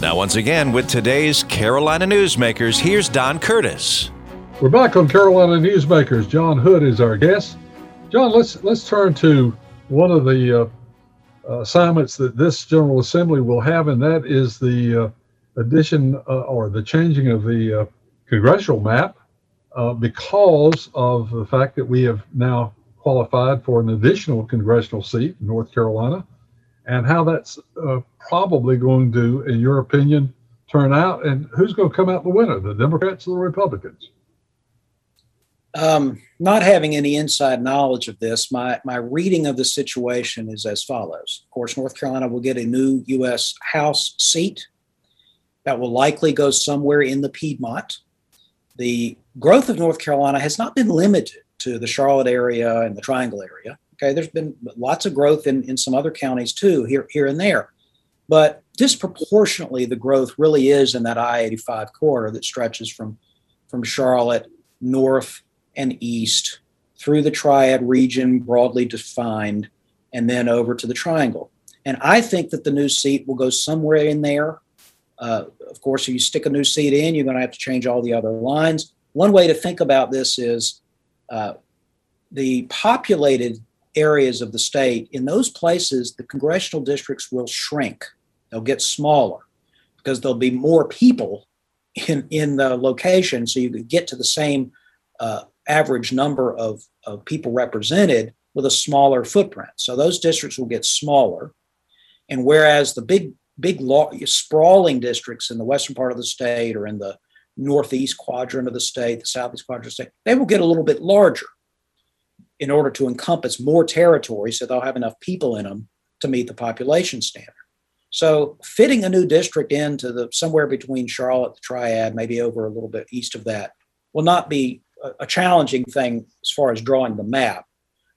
Now, once again, with today's Carolina Newsmakers, here's Don Curtis. We're back on Carolina Newsmakers. John Hood is our guest. John, let's let's turn to one of the uh, assignments that this General Assembly will have, and that is the uh, addition uh, or the changing of the uh, congressional map uh, because of the fact that we have now qualified for an additional congressional seat in North Carolina and how that's uh, probably going to, in your opinion, turn out, and who's going to come out the winner, the Democrats or the Republicans? Um, not having any inside knowledge of this, my, my reading of the situation is as follows. Of course, North Carolina will get a new U.S. House seat that will likely go somewhere in the Piedmont. The growth of North Carolina has not been limited to the Charlotte area and the Triangle area. Okay, there's been lots of growth in, in some other counties too, here, here and there. But disproportionately, the growth really is in that I 85 corridor that stretches from, from Charlotte north and east through the Triad region, broadly defined, and then over to the Triangle. And I think that the new seat will go somewhere in there. Uh, of course, if you stick a new seat in, you're going to have to change all the other lines. One way to think about this is uh, the populated areas of the state, in those places, the congressional districts will shrink. They'll get smaller because there'll be more people in, in the location. So you could get to the same uh, average number of, of people represented with a smaller footprint. So those districts will get smaller. And whereas the big, big law, sprawling districts in the western part of the state or in the northeast quadrant of the state, the southeast quadrant of the state, they will get a little bit larger in order to encompass more territory so they'll have enough people in them to meet the population standard. So fitting a new district into the somewhere between Charlotte, the Triad, maybe over a little bit east of that, will not be a, a challenging thing as far as drawing the map.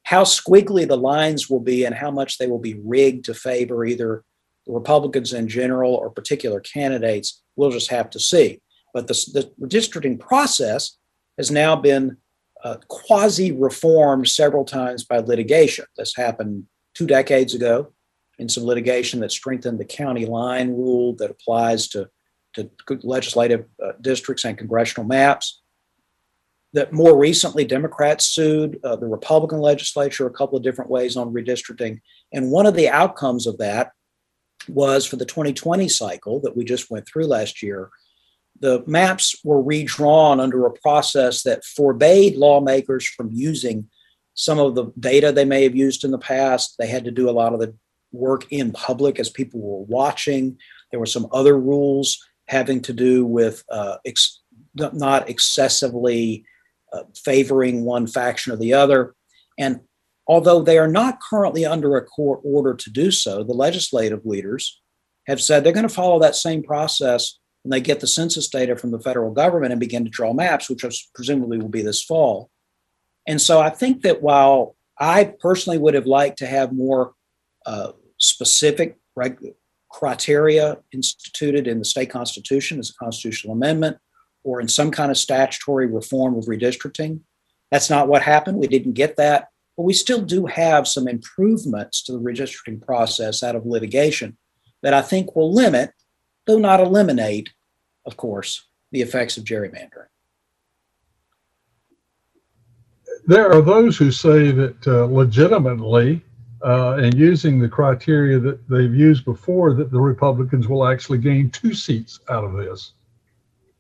How squiggly the lines will be and how much they will be rigged to favor either the Republicans in general or particular candidates, we'll just have to see. But the, the redistricting process has now been uh, quasi reformed several times by litigation. This happened two decades ago in some litigation that strengthened the county line rule that applies to, to legislative uh, districts and congressional maps. That more recently, Democrats sued uh, the Republican legislature a couple of different ways on redistricting. And one of the outcomes of that was for the 2020 cycle that we just went through last year, the maps were redrawn under a process that forbade lawmakers from using some of the data they may have used in the past. They had to do a lot of the work in public as people were watching. There were some other rules having to do with uh, ex- not excessively uh, favoring one faction or the other. And although they are not currently under a court order to do so, the legislative leaders have said they're going to follow that same process and they get the census data from the federal government and begin to draw maps, which presumably will be this fall. And so I think that while I personally would have liked to have more uh, specific reg- criteria instituted in the state constitution as a constitutional amendment or in some kind of statutory reform of redistricting, that's not what happened. We didn't get that. But we still do have some improvements to the redistricting process out of litigation that I think will limit though not eliminate, of course, the effects of gerrymandering. There are those who say that uh, legitimately, uh, and using the criteria that they've used before, that the Republicans will actually gain two seats out of this.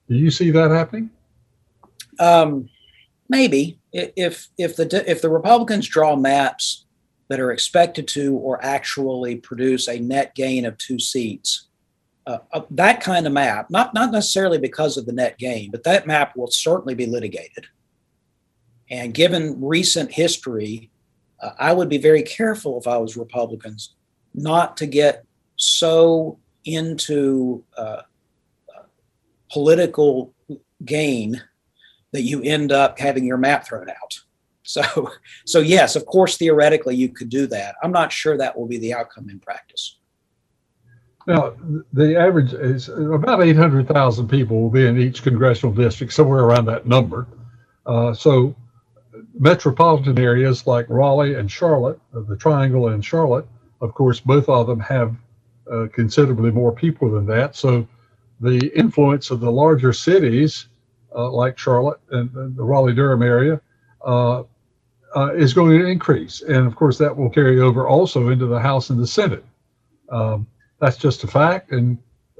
Do you see that happening? Um, maybe if if the if the Republicans draw maps that are expected to or actually produce a net gain of two seats, uh, uh, that kind of map, not not necessarily because of the net gain, but that map will certainly be litigated. And given recent history, uh, I would be very careful if I was Republicans not to get so into uh, uh political gain that you end up having your map thrown out. So, so yes, of course, theoretically you could do that. I'm not sure that will be the outcome in practice. Now, the average is about 800,000 people will be in each congressional district, somewhere around that number. Uh, so, metropolitan areas like Raleigh and Charlotte, uh, the Triangle and Charlotte, of course, both of them have uh, considerably more people than that. So the influence of the larger cities uh, like Charlotte and, and the Raleigh Durham area uh, uh, is going to increase. And of course, that will carry over also into the House and the Senate. Um, that's just a fact. And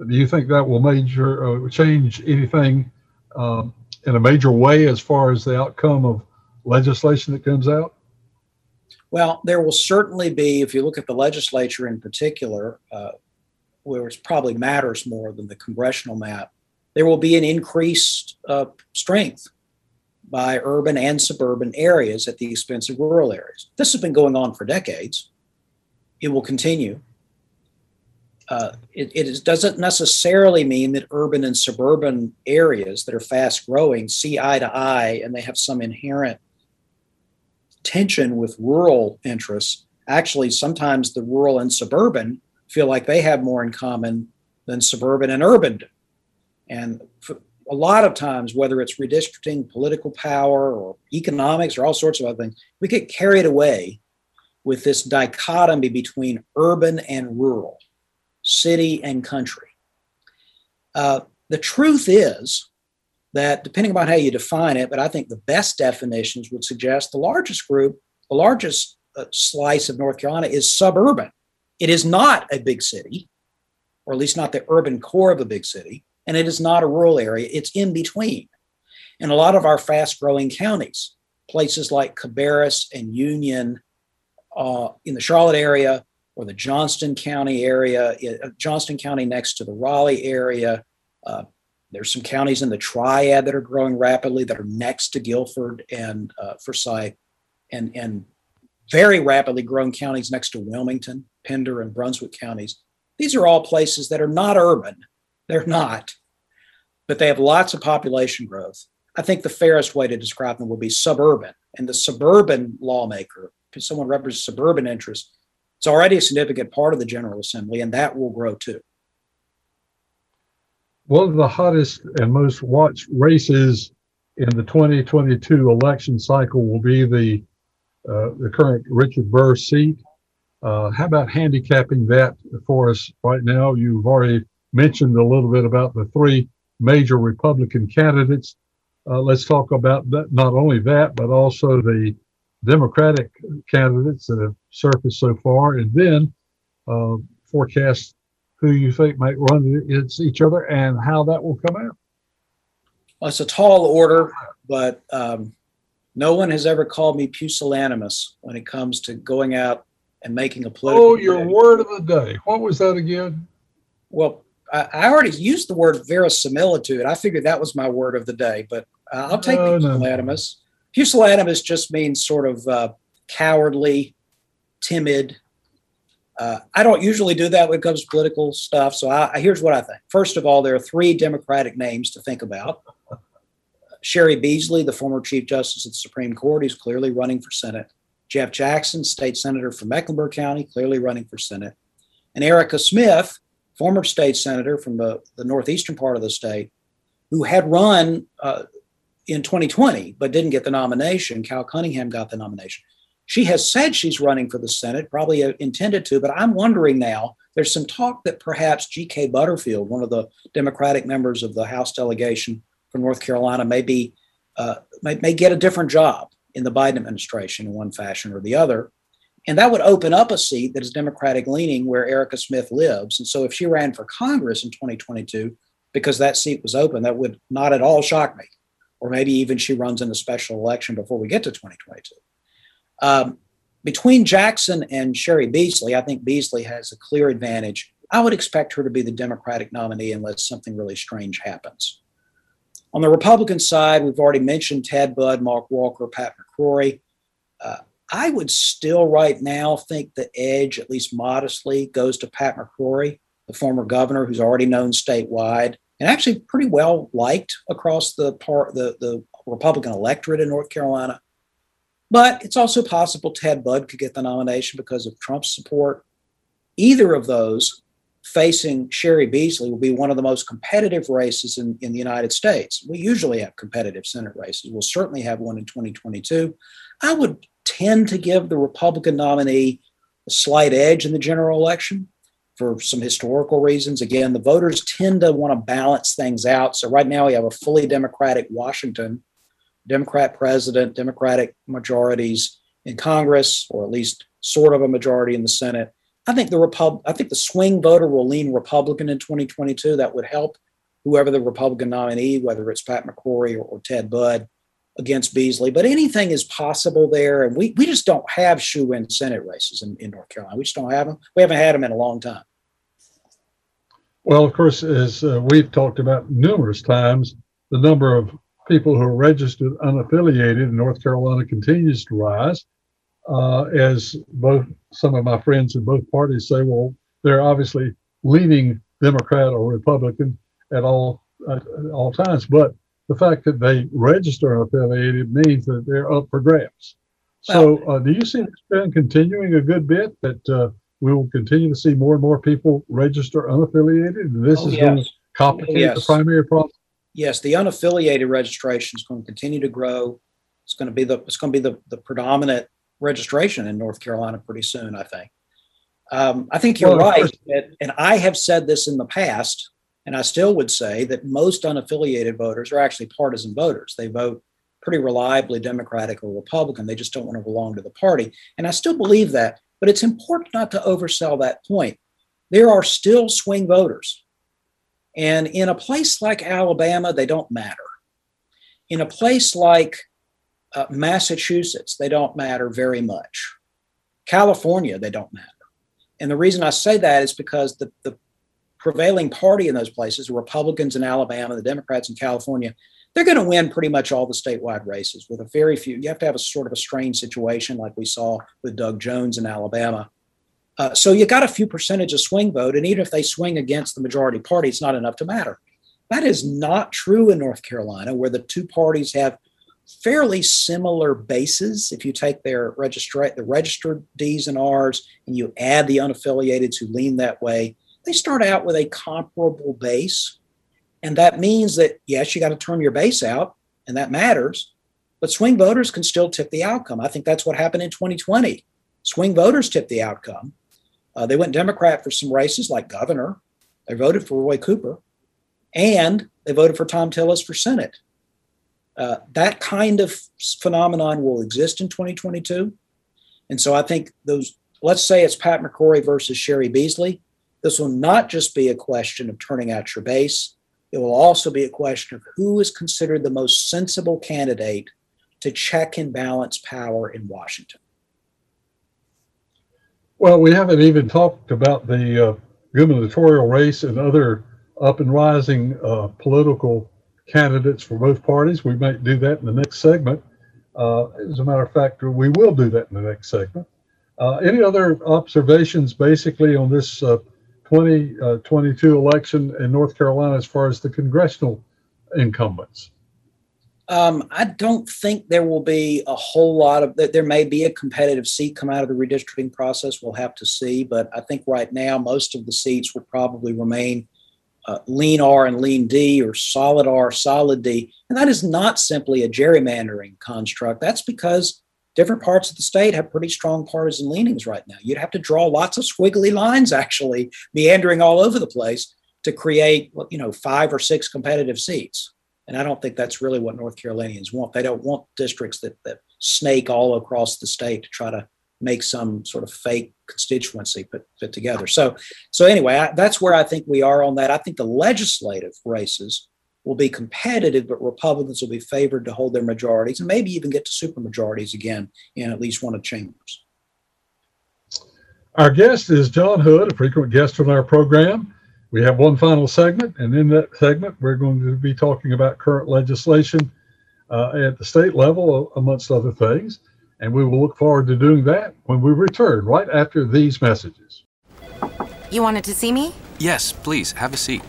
do you think that will major uh, change anything um, in a major way as far as the outcome of legislation that comes out? Well, there will certainly be, if you look at the legislature in particular, uh, where it probably matters more than the congressional map, there will be an increased uh, strength by urban and suburban areas at the expense of rural areas. This has been going on for decades. It will continue. Uh, it, it is, doesn't necessarily mean that urban and suburban areas that are fast growing see eye to eye and they have some inherent tension with rural interests. Actually, sometimes the rural and suburban feel like they have more in common than suburban and urban do. And a lot of times, whether it's redistricting, political power, or economics, or all sorts of other things, we get carried away with this dichotomy between urban and rural, city and country. Uh, the truth is that, depending upon how you define it, but I think the best definitions would suggest the largest group, the largest uh, slice of North Carolina is suburban. It is not a big city, or at least not the urban core of a big city and it is not a rural area, it's in between. In a lot of our fast growing counties, places like Cabarrus and Union uh, in the Charlotte area or the Johnston County area, uh, Johnston County next to the Raleigh area. Uh, there's some counties in the Triad that are growing rapidly that are next to Guilford and uh, Forsyth, and, and very rapidly growing counties next to Wilmington, Pender, and Brunswick counties. These are all places that are not urban, they're not, but they have lots of population growth. I think the fairest way to describe them would be suburban. And the suburban lawmaker, someone represents suburban interests, it's already a significant part of the General Assembly, and that will grow too. One of the hottest and most watched races in the 2022 election cycle will be the uh, the current Richard Burr seat. Uh, how about handicapping that for us right now? You've already mentioned a little bit about the three major Republican candidates. Uh, let's talk about that, not only that, but also the Democratic candidates that have surfaced so far, and then uh, forecast who you think might run against each other and how that will come out. Well, it's a tall order, but um, no one has ever called me pusillanimous when it comes to going out and making a political. Oh, your word of the day. What was that again? Well, I, already used the word verisimilitude. I figured that was my word of the day, but uh, I'll take oh, pusillanimous. No. Pusillanimous just means sort of uh, cowardly, timid. Uh, I don't usually do that when it comes to political stuff. So I, here's what I think. First of all, there are three Democratic names to think about. Cheri Beasley, the former Chief Justice of the Supreme Court, who's clearly running for Senate. Jeff Jackson, state senator from Mecklenburg County, clearly running for Senate. And Erica Smith, former state senator from the, the northeastern part of the state, who had run uh, in 2020 but didn't get the nomination. Cal Cunningham got the nomination. She has said she's running for the Senate, probably uh, intended to, but I'm wondering now. There's some talk that perhaps G.K. Butterfield, one of the Democratic members of the House delegation from North Carolina, may be uh, may, may get a different job in the Biden administration in one fashion or the other. And that would open up a seat that is Democratic leaning where Erica Smith lives. And so if she ran for Congress in 2022, because that seat was open, that would not at all shock me. Or maybe even she runs in a special election before we get to 2022. Um, between Jackson and Cheri Beasley, I think Beasley has a clear advantage. I would expect her to be the Democratic nominee unless something really strange happens. On the Republican side, we've already mentioned Ted Budd, Mark Walker, Pat McCrory. Uh, I would still right now think the edge, at least modestly, goes to Pat McCrory, the former governor who's already known statewide and actually pretty well liked across the part the, the Republican electorate in North Carolina. But it's also possible Ted Budd could get the nomination because of Trump's support. Either of those facing Cheri Beasley will be one of the most competitive races in, in the United States. We usually have competitive Senate races. We'll certainly have one in 2022. I would tend to give the Republican nominee a slight edge in the general election for some historical reasons. Again, the voters tend to want to balance things out. So right now we have a fully Democratic Washington, Democrat president, Democratic majorities in Congress, or at least sort of a majority in the Senate. I think the Repub- I think the swing voter will lean Republican in 2022. That would help whoever the Republican nominee, whether it's Pat McCrory or, or Ted Budd, against Beasley. But anything is possible there, and we we just don't have shoe-in Senate races in, in North Carolina. We just don't have them. We haven't had them in a long time. Well, of course, as uh, we've talked about numerous times, the number of people who are registered unaffiliated in North Carolina continues to rise. Uh, as both some of my friends in both parties say, well, they're obviously leaning Democrat or Republican at all at all times, but the fact that they register unaffiliated means that they're up for grabs. So, uh, do you see this trend continuing a good bit? That uh, we will continue to see more and more people register unaffiliated. This Oh, is yes. going to complicate yes. the primary process. Yes, the unaffiliated registration is going to continue to grow. It's going to be the it's going to be the, the predominant registration in North Carolina pretty soon. I think. Um, I think you're Well, right, that, and I have said this in the past, and I still would say that most unaffiliated voters are actually partisan voters. They vote pretty reliably Democratic or Republican. They just don't want to belong to the party, and I still believe that. But it's important not to oversell that point. There are still swing voters. And in a place like Alabama, they don't matter. In a place like uh, Massachusetts, they don't matter very much. California, they don't matter. And the reason I say that is because the, the prevailing party in those places, the Republicans in Alabama, the Democrats in California, they're going to win pretty much all the statewide races with a very few. You have to have a sort of a strange situation like we saw with Doug Jones in Alabama. Uh, so you got a few percentage of swing vote, and even if they swing against the majority party, it's not enough to matter. That is not true in North Carolina, where the two parties have fairly similar bases. If you take their registra- the registered D's and R's and you add the unaffiliated who lean that way, they start out with a comparable base. And that means that, yes, you got to turn your base out, and that matters, but swing voters can still tip the outcome. I think that's what happened in 2020. Swing voters tipped the outcome. Uh, they went Democrat for some races like governor. They voted for Roy Cooper, and they voted for Thom Tillis for Senate. Uh, that kind of phenomenon will exist in 2022. And so I think those, let's say it's Pat McCrory versus Cheri Beasley. This will not just be a question of turning out your base, it will also be a question of who is considered the most sensible candidate to check and balance power in Washington. Well, we haven't even talked about the uh, gubernatorial race and other up and rising uh, political candidates for both parties. We might do that in the next segment. Uh, as a matter of fact, we will do that in the next segment. Uh, any other observations basically on this uh, 2022 election in North Carolina as far as the congressional incumbents? Um, I don't think there will be a whole lot of that. There may be a competitive seat come out of the redistricting process. We'll have to see. But I think right now, most of the seats will probably remain uh, lean R and lean D or solid R, solid D. And that is not simply a gerrymandering construct. That's because different parts of the state have pretty strong partisan leanings right now. You'd have to draw lots of squiggly lines, actually, meandering all over the place to create, you know, five or six competitive seats. And I don't think that's really what North Carolinians want. They don't want districts that, that snake all across the state to try to make some sort of fake constituency put, fit together. So, so anyway, I, that's where I think we are on that. I think the legislative races will be competitive, but Republicans will be favored to hold their majorities and maybe even get to supermajorities again in at least one of the chambers. Our guest is John Hood, a frequent guest on our program. We have one final segment, and in that segment, we're going to be talking about current legislation uh, at the state level, amongst other things. And we will look forward to doing that when we return right after these messages. You wanted to see me? Yes, please, have a seat.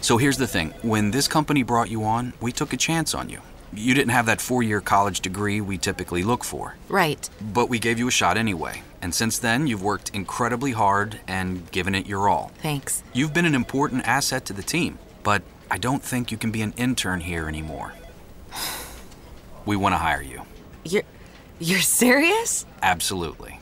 So here's the thing when this company brought you on, we took a chance on you. You didn't have that four year college degree we typically look for, Right. but we gave you a shot anyway. And since then, you've worked incredibly hard and given it your all. Thanks. You've been an important asset to the team, but I don't think you can be an intern here anymore. We want to hire you. You're you're serious? Absolutely.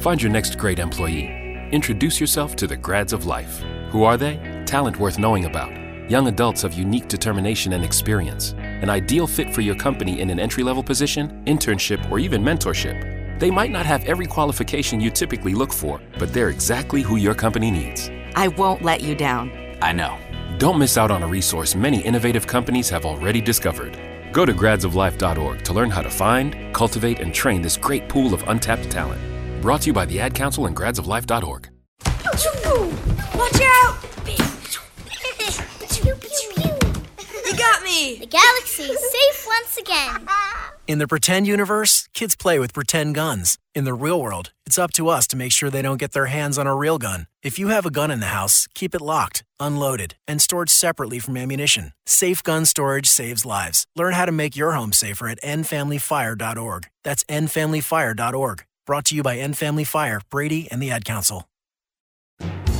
Find your next great employee Introduce yourself to the grads of life. Who are they? Talent worth knowing about. Young adults of unique determination and experience. An ideal fit for your company in an entry level position, internship, or even mentorship. They might not have every qualification you typically look for, but they're exactly who your company needs. I won't let you down. I know. Don't miss out on a resource many innovative companies have already discovered. Go to gradsoflife.org to learn how to find, cultivate, and train this great pool of untapped talent. Brought to you by the Ad Council and gradsoflife.org. Watch out! You! The galaxy is safe once again. In the pretend universe, kids play with pretend guns. In the real world, it's up to us to make sure they don't get their hands on a real gun. If you have a gun in the house, keep it locked, unloaded, and stored separately from ammunition. Safe gun storage saves lives. Learn how to make your home safer at endfamilyfire.org. That's endfamilyfire.org. Brought to you by End Family Fire, Brady, and the Ad Council.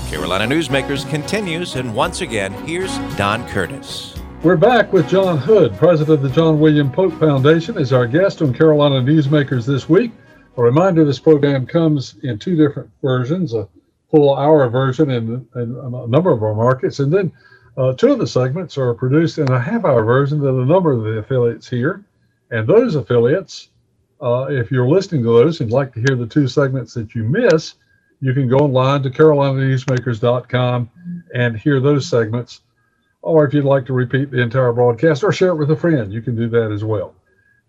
Carolina Newsmakers continues, and once again, here's Don Curtis. We're back with John Hood, president of the John William Pope Foundation, as our guest on Carolina Newsmakers this week. A reminder this program comes in two different versions a full hour version in, in a number of our markets, and then uh, two of the segments are produced in a half hour version in a number of the affiliates here. And those affiliates, uh, if you're listening to those and like to hear the two segments that you miss, you can go online to carolinanewsmakers.com and hear those segments. Or if you'd like to repeat the entire broadcast or share it with a friend, you can do that as well.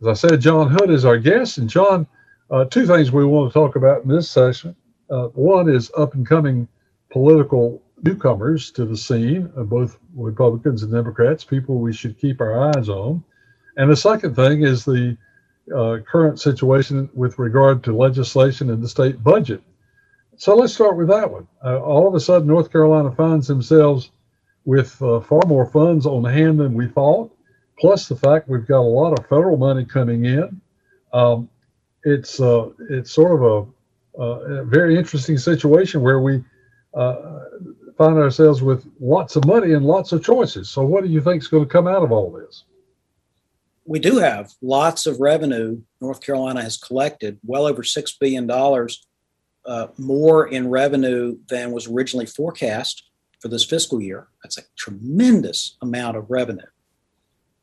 As I said, John Hood is our guest. And John, uh, two things we want to talk about in this session. Uh, one is up and coming political newcomers to the scene, uh, both Republicans and Democrats, people we should keep our eyes on. And the second thing is the uh, current situation with regard to legislation and the state budget. So let's start with that one. Uh, all of a sudden, North Carolina finds themselves with uh, far more funds on hand than we thought, plus the fact we've got a lot of federal money coming in. Um, it's uh, it's sort of a, a, very interesting situation where we uh, find ourselves with lots of money and lots of choices. So, what do you think is going to come out of all this? We do have lots of revenue. North Carolina has collected well over six billion dollars uh, more in revenue than was originally forecast for this fiscal year. That's a tremendous amount of revenue.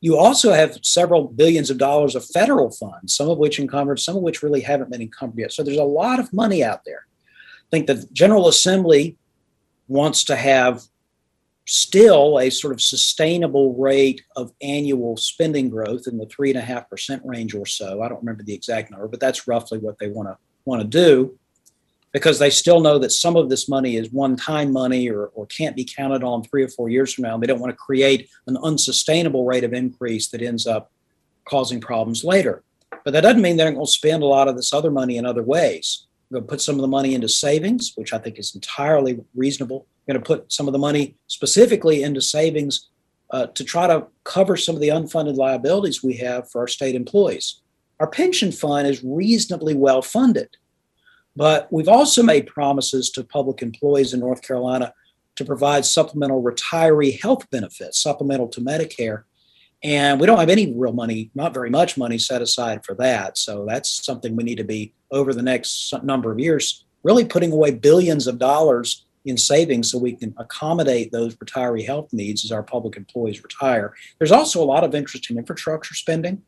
You also have several billions of dollars of federal funds, some of which encumbered, some of which really haven't been encumbered yet. So there's a lot of money out there. I think the General Assembly wants to have still a sort of sustainable rate of annual spending growth in the three and a half percent range or so. I don't remember the exact number, but that's roughly what they want to want to do because they still know that some of this money is one time money or, or can't be counted on three or four years from now. They don't want to create an unsustainable rate of increase that ends up causing problems later. But that doesn't mean they're going to spend a lot of this other money in other ways. We're going to put some of the money into savings, which I think is entirely reasonable. We're going to put some of the money specifically into savings uh, to try to cover some of the unfunded liabilities we have for our state employees. Our pension fund is reasonably well funded but we've also made promises to public employees in North Carolina to provide supplemental retiree health benefits, supplemental to Medicare. And we don't have any real money, not very much money set aside for that. So that's something we need to be over the next number of years, really putting away billions of dollars in savings so we can accommodate those retiree health needs as our public employees retire. There's also a lot of interest in infrastructure spending.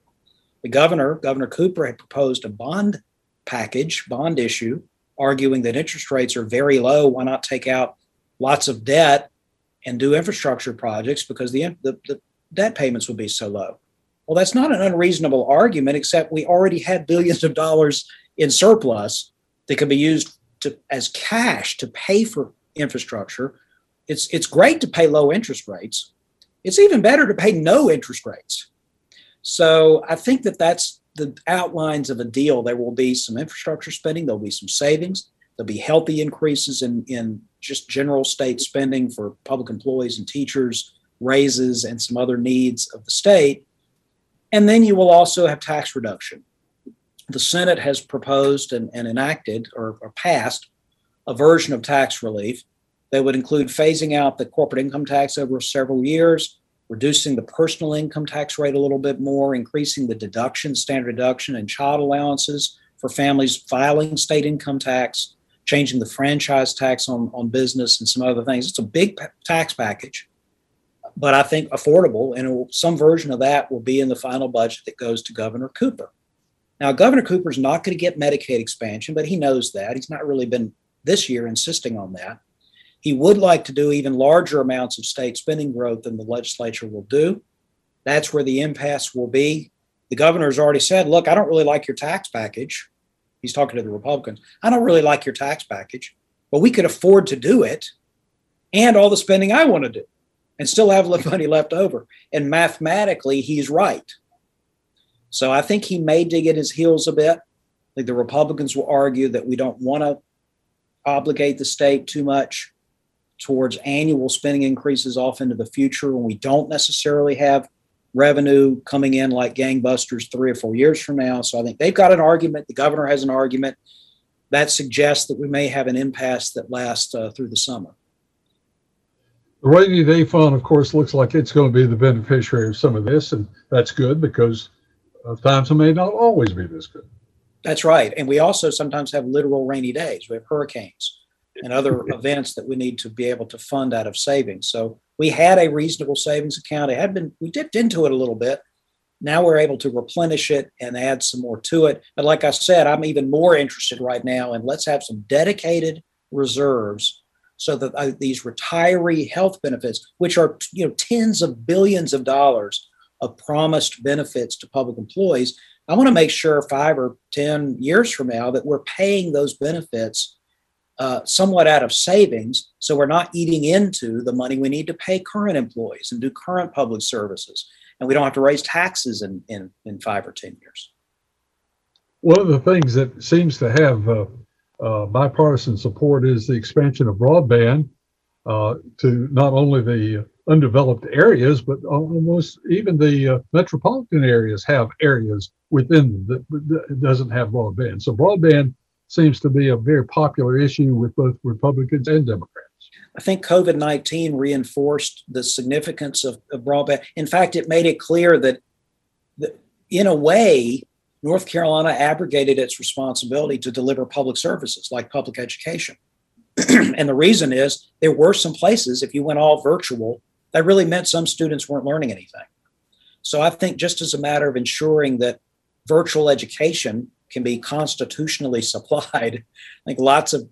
The governor, Governor Cooper, had proposed a bond package, bond issue, arguing that interest rates are very low. Why not take out lots of debt and do infrastructure projects because the, the, the debt payments would be so low? Well, that's not an unreasonable argument, except we already had billions of dollars in surplus that could be used to, as cash to pay for infrastructure. It's, it's great to pay low interest rates. It's even better to pay no interest rates. So I think that that's the outlines of a deal, there will be some infrastructure spending, there'll be some savings, there'll be healthy increases in, in just general state spending for public employees and teachers, raises, and some other needs of the state. And then you will also have tax reduction. The Senate has proposed and, and enacted or, or passed a version of tax relief that would include phasing out the corporate income tax over several years, reducing the personal income tax rate a little bit more, increasing the deduction, standard deduction, and child allowances for families filing state income tax, changing the franchise tax on, on business and some other things. It's a big tax package, but I think affordable. And will, some version of that will be in the final budget that goes to Governor Cooper. Now, Governor Cooper's not going to get Medicaid expansion, but he knows that. He's not really been this year insisting on that. He would like to do even larger amounts of state spending growth than the legislature will do. That's where the impasse will be. The governor's already said, look, I don't really like your tax package. He's talking to the Republicans. I don't really like your tax package, but we could afford to do it and all the spending I want to do and still have a little money left over. And mathematically, he's right. So I think he may dig at his heels a bit. Like the Republicans will argue that we don't want to obligate the state too much towards annual spending increases off into the future when we don't necessarily have revenue coming in like gangbusters three or four years from now. So I think they've got an argument. The governor has an argument that suggests that we may have an impasse that lasts uh, through the summer. The rainy day fund, of course, looks like it's going to be the beneficiary of some of this, and that's good because uh, times may not always be this good. That's right. And we also sometimes have literal rainy days. We have hurricanes and other events that we need to be able to fund out of savings. So we had a reasonable savings account. It had been, we dipped into it a little bit. Now we're able to replenish it and add some more to it. But like I said, I'm even more interested right now in let's have some dedicated reserves so that uh, these retiree health benefits, which are you know tens of billions of dollars of promised benefits to public employees, I want to make sure five or 10 years from now that we're paying those benefits uh, somewhat out of savings. So we're not eating into the money we need to pay current employees and do current public services. And we don't have to raise taxes in, in, in five or 10 years. One of the things that seems to have uh, uh, bipartisan support is the expansion of broadband uh, to not only the undeveloped areas, but almost even the uh, metropolitan areas have areas within that, that doesn't have broadband. So broadband seems to be a very popular issue with both Republicans and Democrats. I think COVID 19 reinforced the significance of, of, broadband. In fact, it made it clear that, that, in a way, North Carolina abrogated its responsibility to deliver public services like public education. and the reason is there were some places, if you went all virtual, that really meant some students weren't learning anything. So I think just as a matter of ensuring that virtual education can be constitutionally supplied, I think lots of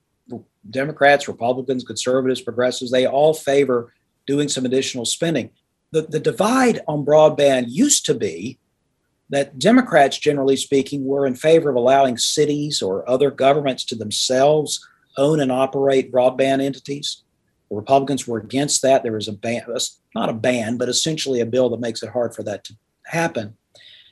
Democrats, Republicans, conservatives, progressives, they all favor doing some additional spending. The, the divide on broadband used to be that Democrats, generally speaking, were in favor of allowing cities or other governments to themselves own and operate broadband entities. The Republicans were against that. There was a ban, not a ban, but essentially a bill that makes it hard for that to happen.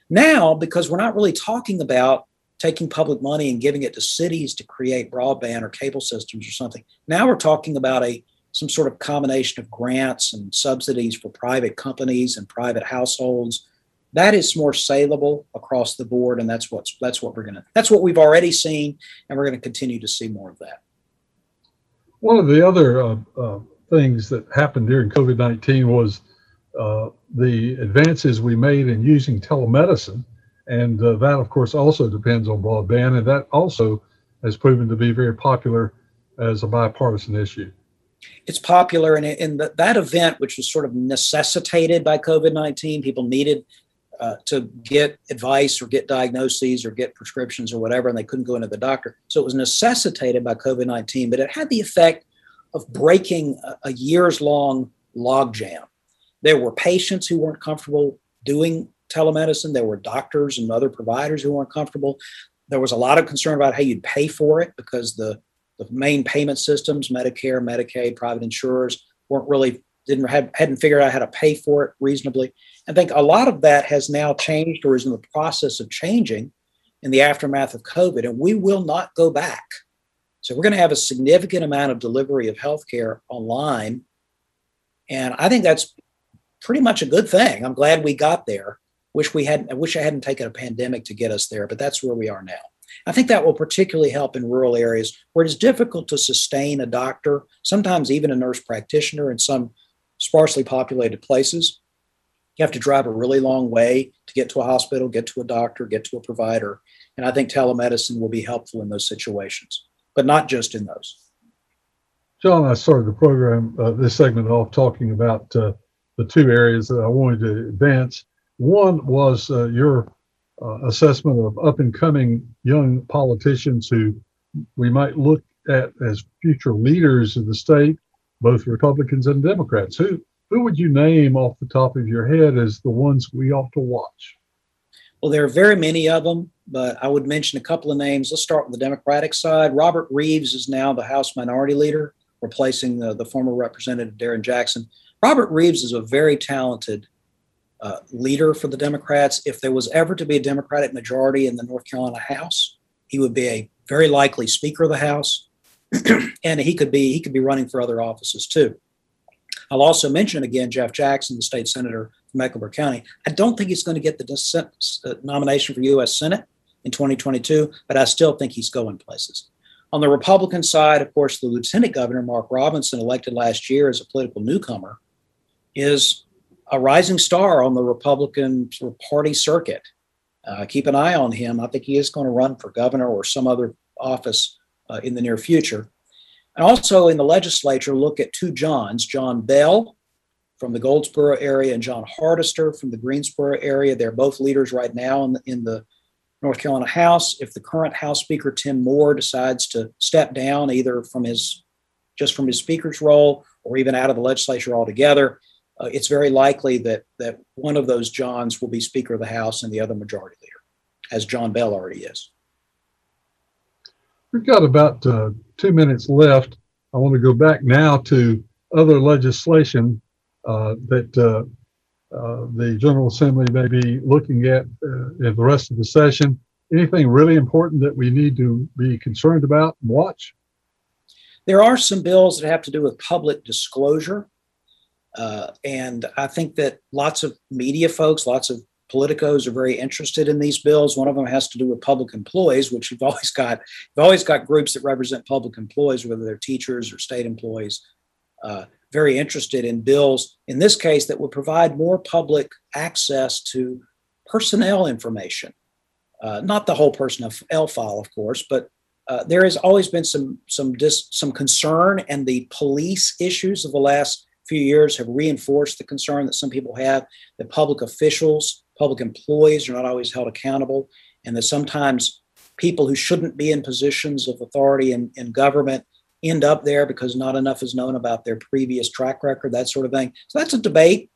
Now, because we're not really talking about taking public money and giving it to cities to create broadband or cable systems or something, now we're talking about a some sort of combination of grants and subsidies for private companies and private households. That is more saleable across the board, and that's what's that's what we're gonna that's what we've already seen, and we're gonna continue to see more of that. One of the other uh, uh, things that happened during COVID 19 was uh, the advances we made in using telemedicine. And uh, that, of course, also depends on broadband. And that also has proven to be very popular as a bipartisan issue. It's popular. And in that event, which was sort of necessitated by COVID 19, people needed uh, to get advice or get diagnoses or get prescriptions or whatever, and they couldn't go into the doctor. So it was necessitated by COVID 19, but it had the effect of breaking a, a years long logjam. There were patients who weren't comfortable doing telemedicine, there were doctors and other providers who weren't comfortable. There was a lot of concern about how you'd pay for it because the, the main payment systems, Medicare, Medicaid, private insurers, weren't really didn't have hadn't figured out how to pay for it reasonably. I think a lot of that has now changed or is in the process of changing in the aftermath of COVID, and we will not go back. So we're going to have a significant amount of delivery of healthcare online. And I think that's pretty much a good thing. I'm glad we got there. Wish we hadn't, I wish I hadn't taken a pandemic to get us there, but that's where we are now. I think that will particularly help in rural areas where it is difficult to sustain a doctor, sometimes even a nurse practitioner in some sparsely populated places. You have to drive a really long way to get to a hospital, get to a doctor, get to a provider. And I think telemedicine will be helpful in those situations. but not just in those. John, I started the program, uh, this segment off talking about uh, the two areas that I wanted to advance. One was uh, your uh, assessment of up and coming young politicians who we might look at as future leaders of the state, both Republicans and Democrats. Who who would you name off the top of your head as the ones we ought to watch? Well, there are very many of them, but I would mention a couple of names. Let's start with the Democratic side. Robert Reives is now the House Minority Leader, replacing the, the former Representative Darren Jackson. Robert Reives is a very talented uh, leader for the Democrats. If there was ever to be a Democratic majority in the North Carolina House, he would be a very likely Speaker of the House, and he could be he could be running for other offices too. I'll also mention again Jeff Jackson, the state senator from Mecklenburg County. I don't think he's going to get the uh, nomination for U.S. Senate in 2022, but I still think he's going places. On the Republican side, of course, the Lieutenant Governor Mark Robinson, elected last year as a political newcomer, is a rising star on the Republican Party circuit. Uh, keep an eye on him. I think he is going to run for governor or some other office uh, in the near future. And also in the legislature, look at two Johns John Bell from the Goldsboro area and Jon Hardister from the Greensboro area. They're both leaders right now in the, in the North Carolina House. If the current House Speaker Tim Moore decides to step down, either from his just from his speaker's role or even out of the legislature altogether, uh, it's very likely that that one of those Johns will be Speaker of the House and the other Majority Leader, as John Bell already is. We've got about uh, two minutes left. I want to go back now to other legislation uh, that uh, uh, the General Assembly may be looking at uh, in the rest of the session. Anything really important that we need to be concerned about and watch? There are some bills that have to do with public disclosure. Uh, and I think that lots of media folks, lots of politicos are very interested in these bills. One of them has to do with public employees, which you've always got. You've always got groups that represent public employees, whether they're teachers or state employees, uh, very interested in bills. In this case, that would provide more public access to personnel information, uh, not the whole personnel file, of course, but uh, there has always been some some dis, some concern, and the police issues of the last few years have reinforced the concern that some people have that public officials, public employees are not always held accountable, and that sometimes people who shouldn't be in positions of authority in, in government end up there because not enough is known about their previous track record, that sort of thing. So that's a debate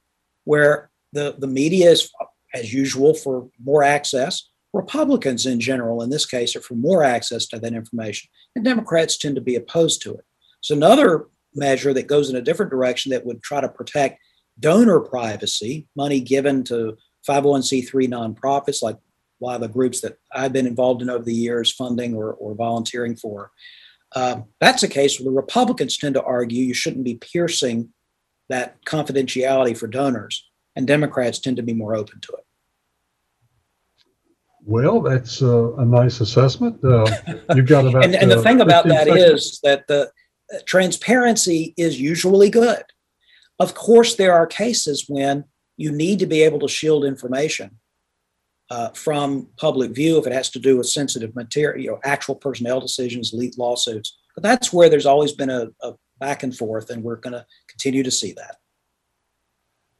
where the, the media is, as usual, for more access. Republicans in general, in this case, are for more access to that information, and Democrats tend to be opposed to it. So another measure that goes in a different direction that would try to protect donor privacy, money given to 501c3 nonprofits like a lot of the groups that I've been involved in over the years, funding or, or volunteering for. Uh, that's a case where the Republicans tend to argue you shouldn't be piercing that confidentiality for donors, and Democrats tend to be more open to it. Well, that's uh, a nice assessment. Uh, you've got about. and, and the uh, thing about that seconds. is that the transparency is usually good. Of course, there are cases when you need to be able to shield information uh, from public view if it has to do with sensitive material, you know, actual personnel decisions, lead lawsuits. But that's where there's always been a, a back and forth, and we're going to continue to see that.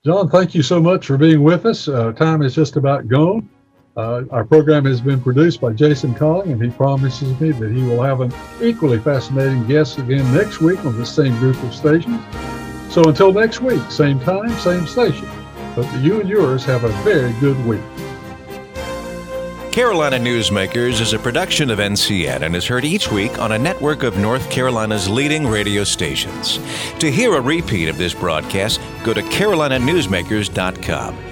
John, thank you so much for being with us. Uh, time is just about gone. Uh, our program has been produced by Jason Colling, and he promises me that he will have an equally fascinating guest again next week on the same group of stations. So until next week, same time, same station. But you and yours have a very good week. Carolina Newsmakers is a production of NCN and is heard each week on a network of North Carolina's leading radio stations. To hear a repeat of this broadcast, go to carolinanewsmakers.com.